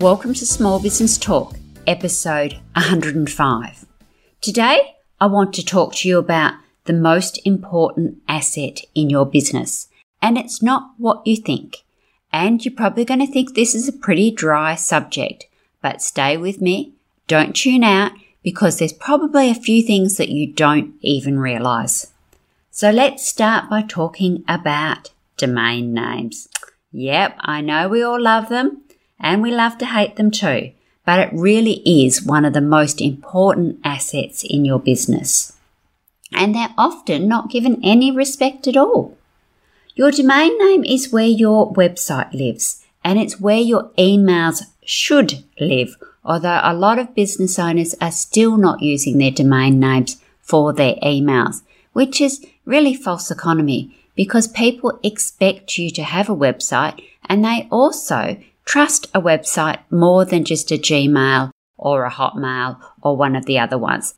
Welcome to Small Business Talk, episode 105. Today, I want to talk to you about the most important asset in your business, and it's not what you think. And you're probably going to think this is a pretty dry subject, but stay with me. Don't tune out because there's probably a few things that you don't even realize. So let's start by talking about domain names. Yep, I know we all love them and we love to hate them too, but it really is one of the most important assets in your business. And they're often not given any respect at all. Your domain name is where your website lives, and it's where your emails should live, although a lot of business owners are still not using their domain names for their emails, which is really false economy because people expect you to have a website and they also trust a website more than just a Gmail or a Hotmail or one of the other ones.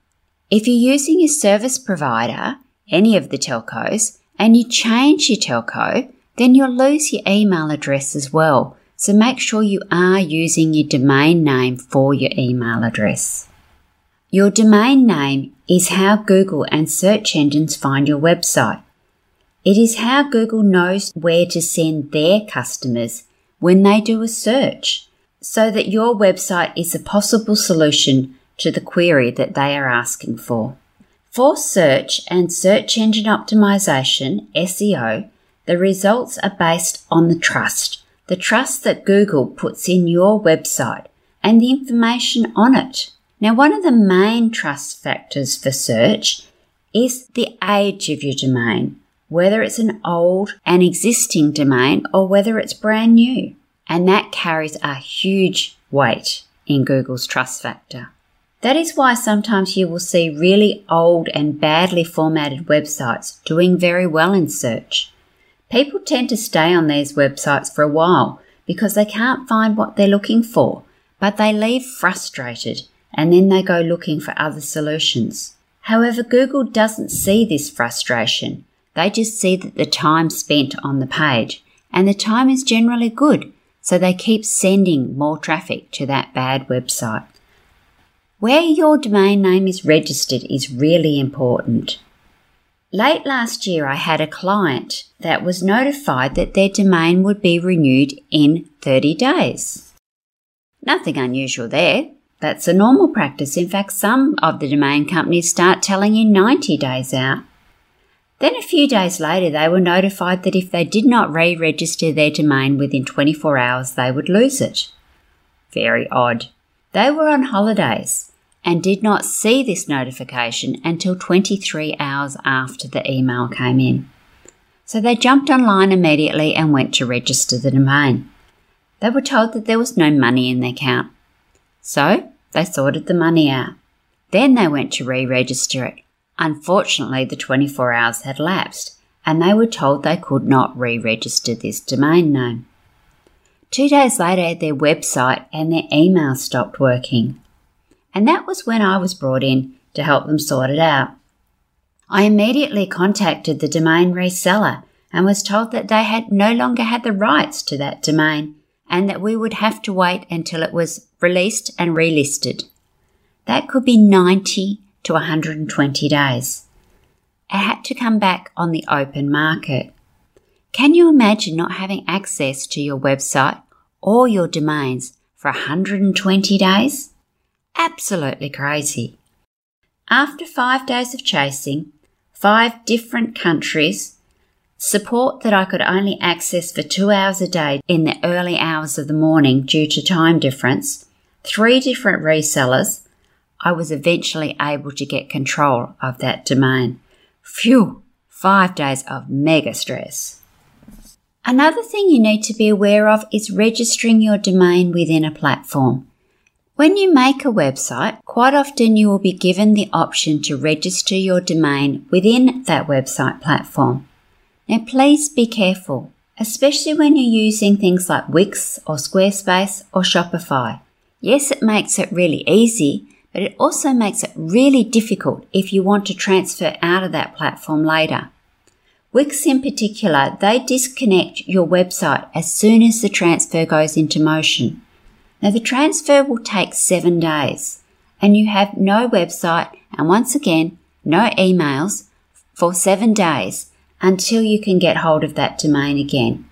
If you're using a service provider, any of the telcos, and you change your telco, then you'll lose your email address as well. So make sure you are using your domain name for your email address. Your domain name is how Google and search engines find your website. It is how Google knows where to send their customers when they do a search so that your website is a possible solution to the query that they are asking for. For search and search engine optimization, SEO, the results are based on the trust, the trust that Google puts in your website and the information on it. Now, one of the main trust factors for search is the age of your domain whether it's an old and existing domain or whether it's brand new. And that carries a huge weight in Google's trust factor. That is why sometimes you will see really old and badly formatted websites doing very well in search. People tend to stay on these websites for a while because they can't find what they're looking for, but they leave frustrated and then they go looking for other solutions. However, Google doesn't see this frustration they just see that the time spent on the page and the time is generally good, so they keep sending more traffic to that bad website. Where your domain name is registered is really important. Late last year, I had a client that was notified that their domain would be renewed in 30 days. Nothing unusual there. That's a normal practice. In fact, some of the domain companies start telling you 90 days out. Then a few days later, they were notified that if they did not re register their domain within 24 hours, they would lose it. Very odd. They were on holidays and did not see this notification until 23 hours after the email came in. So they jumped online immediately and went to register the domain. They were told that there was no money in their account. So they sorted the money out. Then they went to re register it Unfortunately, the 24 hours had lapsed and they were told they could not re register this domain name. Two days later, their website and their email stopped working. And that was when I was brought in to help them sort it out. I immediately contacted the domain reseller and was told that they had no longer had the rights to that domain and that we would have to wait until it was released and relisted. That could be 90 to 120 days. It had to come back on the open market. Can you imagine not having access to your website or your domains for 120 days? Absolutely crazy. After five days of chasing, five different countries, support that I could only access for two hours a day in the early hours of the morning due to time difference, three different resellers, I was eventually able to get control of that domain. Phew, five days of mega stress. Another thing you need to be aware of is registering your domain within a platform. When you make a website, quite often you will be given the option to register your domain within that website platform. Now please be careful, especially when you're using things like Wix or Squarespace or Shopify. Yes, it makes it really easy, but it also makes it really difficult if you want to transfer out of that platform later. Wix in particular, they disconnect your website as soon as the transfer goes into motion. Now the transfer will take seven days and you have no website and once again, no emails for seven days until you can get hold of that domain again.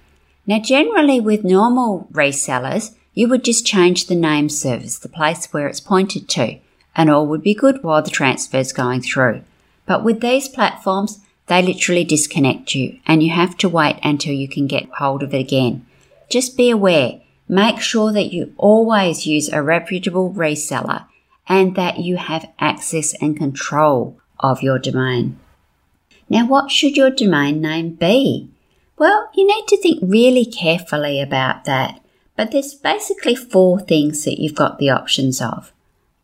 Now generally with normal resellers, you would just change the name service, the place where it's pointed to, and all would be good while the transfer is going through. But with these platforms, they literally disconnect you and you have to wait until you can get hold of it again. Just be aware. Make sure that you always use a reputable reseller and that you have access and control of your domain. Now, what should your domain name be? Well, you need to think really carefully about that, but there's basically four things that you've got the options of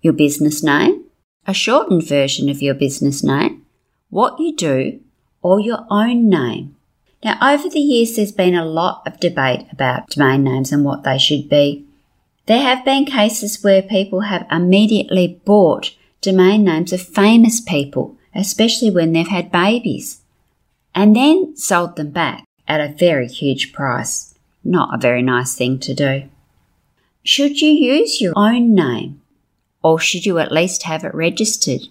your business name, a shortened version of your business name, what you do, or your own name. Now, over the years, there's been a lot of debate about domain names and what they should be. There have been cases where people have immediately bought domain names of famous people, especially when they've had babies, and then sold them back at a very huge price. Not a very nice thing to do. Should you use your own name? Or should you at least have it registered?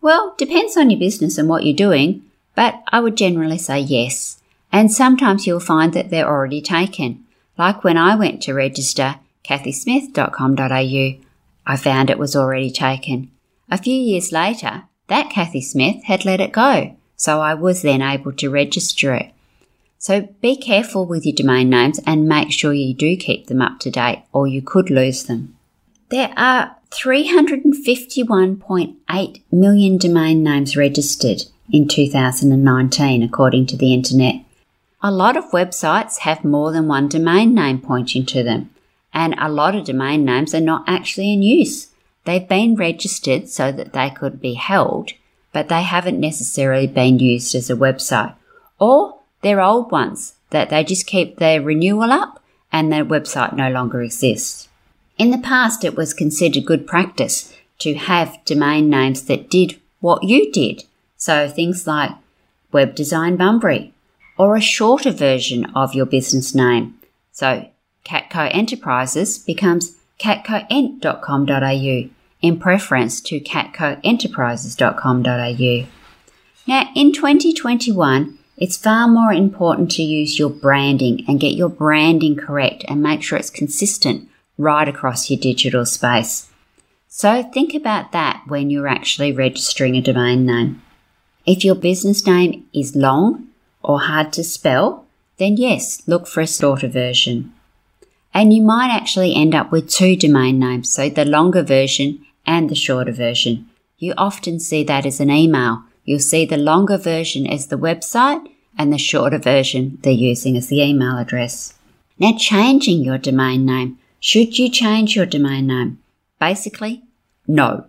Well, depends on your business and what you're doing, but I would generally say yes. And sometimes you'll find that they're already taken. Like when I went to register kathysmith.com.au, I found it was already taken. A few years later, that Kathy Smith had let it go, so I was then able to register it. So be careful with your domain names and make sure you do keep them up to date or you could lose them. There are 351.8 million domain names registered in 2019, according to the internet. A lot of websites have more than one domain name pointing to them, and a lot of domain names are not actually in use. They've been registered so that they could be held, but they haven't necessarily been used as a website. Or they're old ones that they just keep their renewal up and their website no longer exists. In the past, it was considered good practice to have domain names that did what you did so things like Web Design Bunbury or a shorter version of your business name. So Catco Enterprises becomes catcoent.com.au in preference to catcoenterprises.com.au. Now in 2021, it's far more important to use your branding and get your branding correct and make sure it's consistent right across your digital space. So think about that when you're actually registering a domain name. If your business name is long or hard to spell, then yes, look for a shorter version. And you might actually end up with two domain names, so the longer version and the shorter version. You often see that as an email. You'll see the longer version as the website and the shorter version they're using as the email address. Now, changing your domain name. Should you change your domain name? Basically, no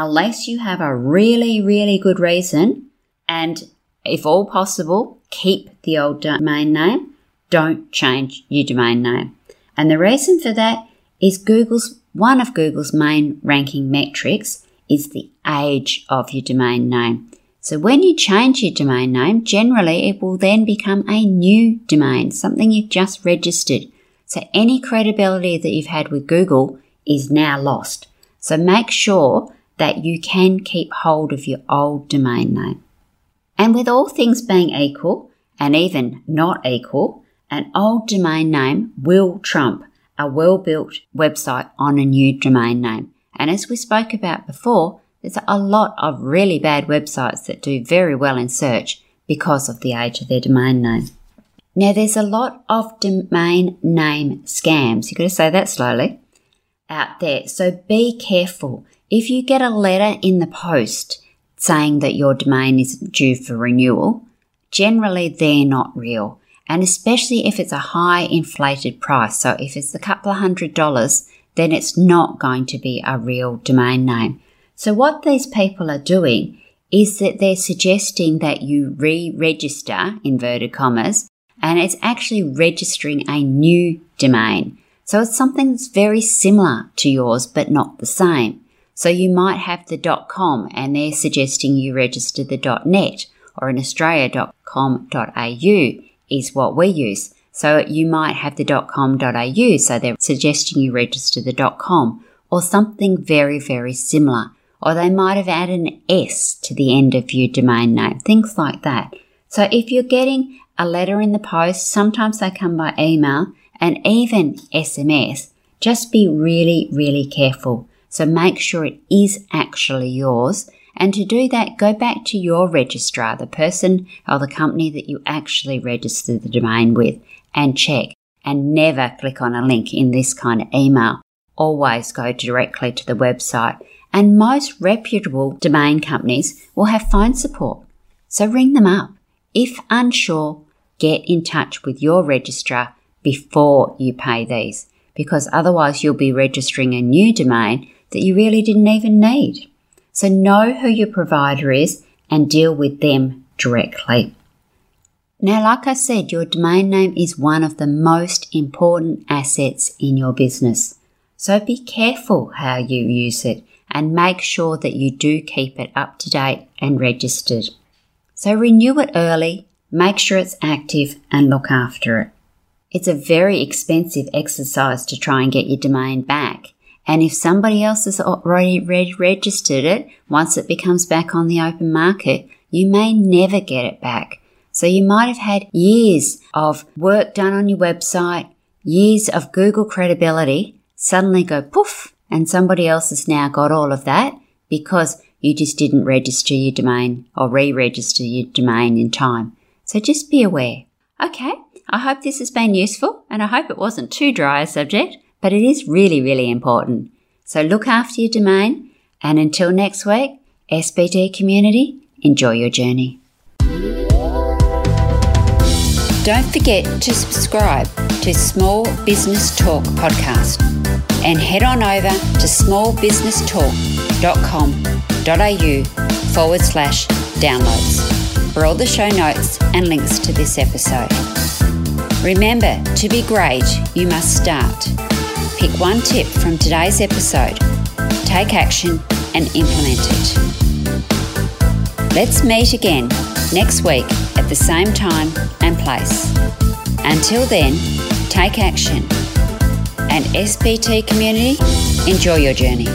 unless you have a really, really good reason and if all possible, keep the old domain name. Don't change your domain name. And the reason for that is Google's one of Google's main ranking metrics is the age of your domain name. So when you change your domain name, generally it will then become a new domain, something you've just registered. So any credibility that you've had with Google is now lost. So make sure that you can keep hold of your old domain name. And with all things being equal, and even not equal, an old domain name will trump a well built website on a new domain name. And as we spoke about before, there's a lot of really bad websites that do very well in search because of the age of their domain name. Now, there's a lot of domain name scams, you've got to say that slowly, out there. So be careful. If you get a letter in the post saying that your domain is due for renewal, generally they're not real And especially if it's a high inflated price. So if it's a couple of hundred dollars, then it's not going to be a real domain name. So what these people are doing is that they're suggesting that you re-register inverted commas and it's actually registering a new domain. So it's something that's very similar to yours, but not the same. So you might have the .com and they're suggesting you register the .net or in Australia .com.au is what we use. So you might have the .com.au, so they're suggesting you register the .com or something very, very similar. Or they might have added an S to the end of your domain name, things like that. So if you're getting a letter in the post, sometimes they come by email, and even SMS, just be really, really careful. So make sure it is actually yours. And to do that, go back to your registrar, the person or the company that you actually registered the domain with, and check. And never click on a link in this kind of email. Always go directly to the website. And most reputable domain companies will have phone support. So ring them up. If unsure, get in touch with your registrar before you pay these because otherwise you'll be registering a new domain that you really didn't even need. So know who your provider is and deal with them directly. Now, like I said, your domain name is one of the most important assets in your business. So be careful how you use it and make sure that you do keep it up to date and registered. So renew it early, make sure it's active and look after it. It's a very expensive exercise to try and get your domain back. And if somebody else has already registered it, once it becomes back on the open market, you may never get it back. So you might have had years of work done on your website, years of Google credibility suddenly go poof and somebody else has now got all of that because you just didn't register your domain or re-register your domain in time. So just be aware. Okay, I hope this has been useful and I hope it wasn't too dry a subject, but it is really, really important. So look after your domain and until next week, SBT community, enjoy your journey. Don't forget to subscribe to Small Business Talk podcast and head on over to smallbusinesstalk.com.au forward slash downloads for all the show notes and links to this episode. Remember, to be great, you must start. Pick one tip from today's episode, take action, and implement it. Let's meet again next week at the same time and place. Until then, take action. And SBT community, enjoy your journey.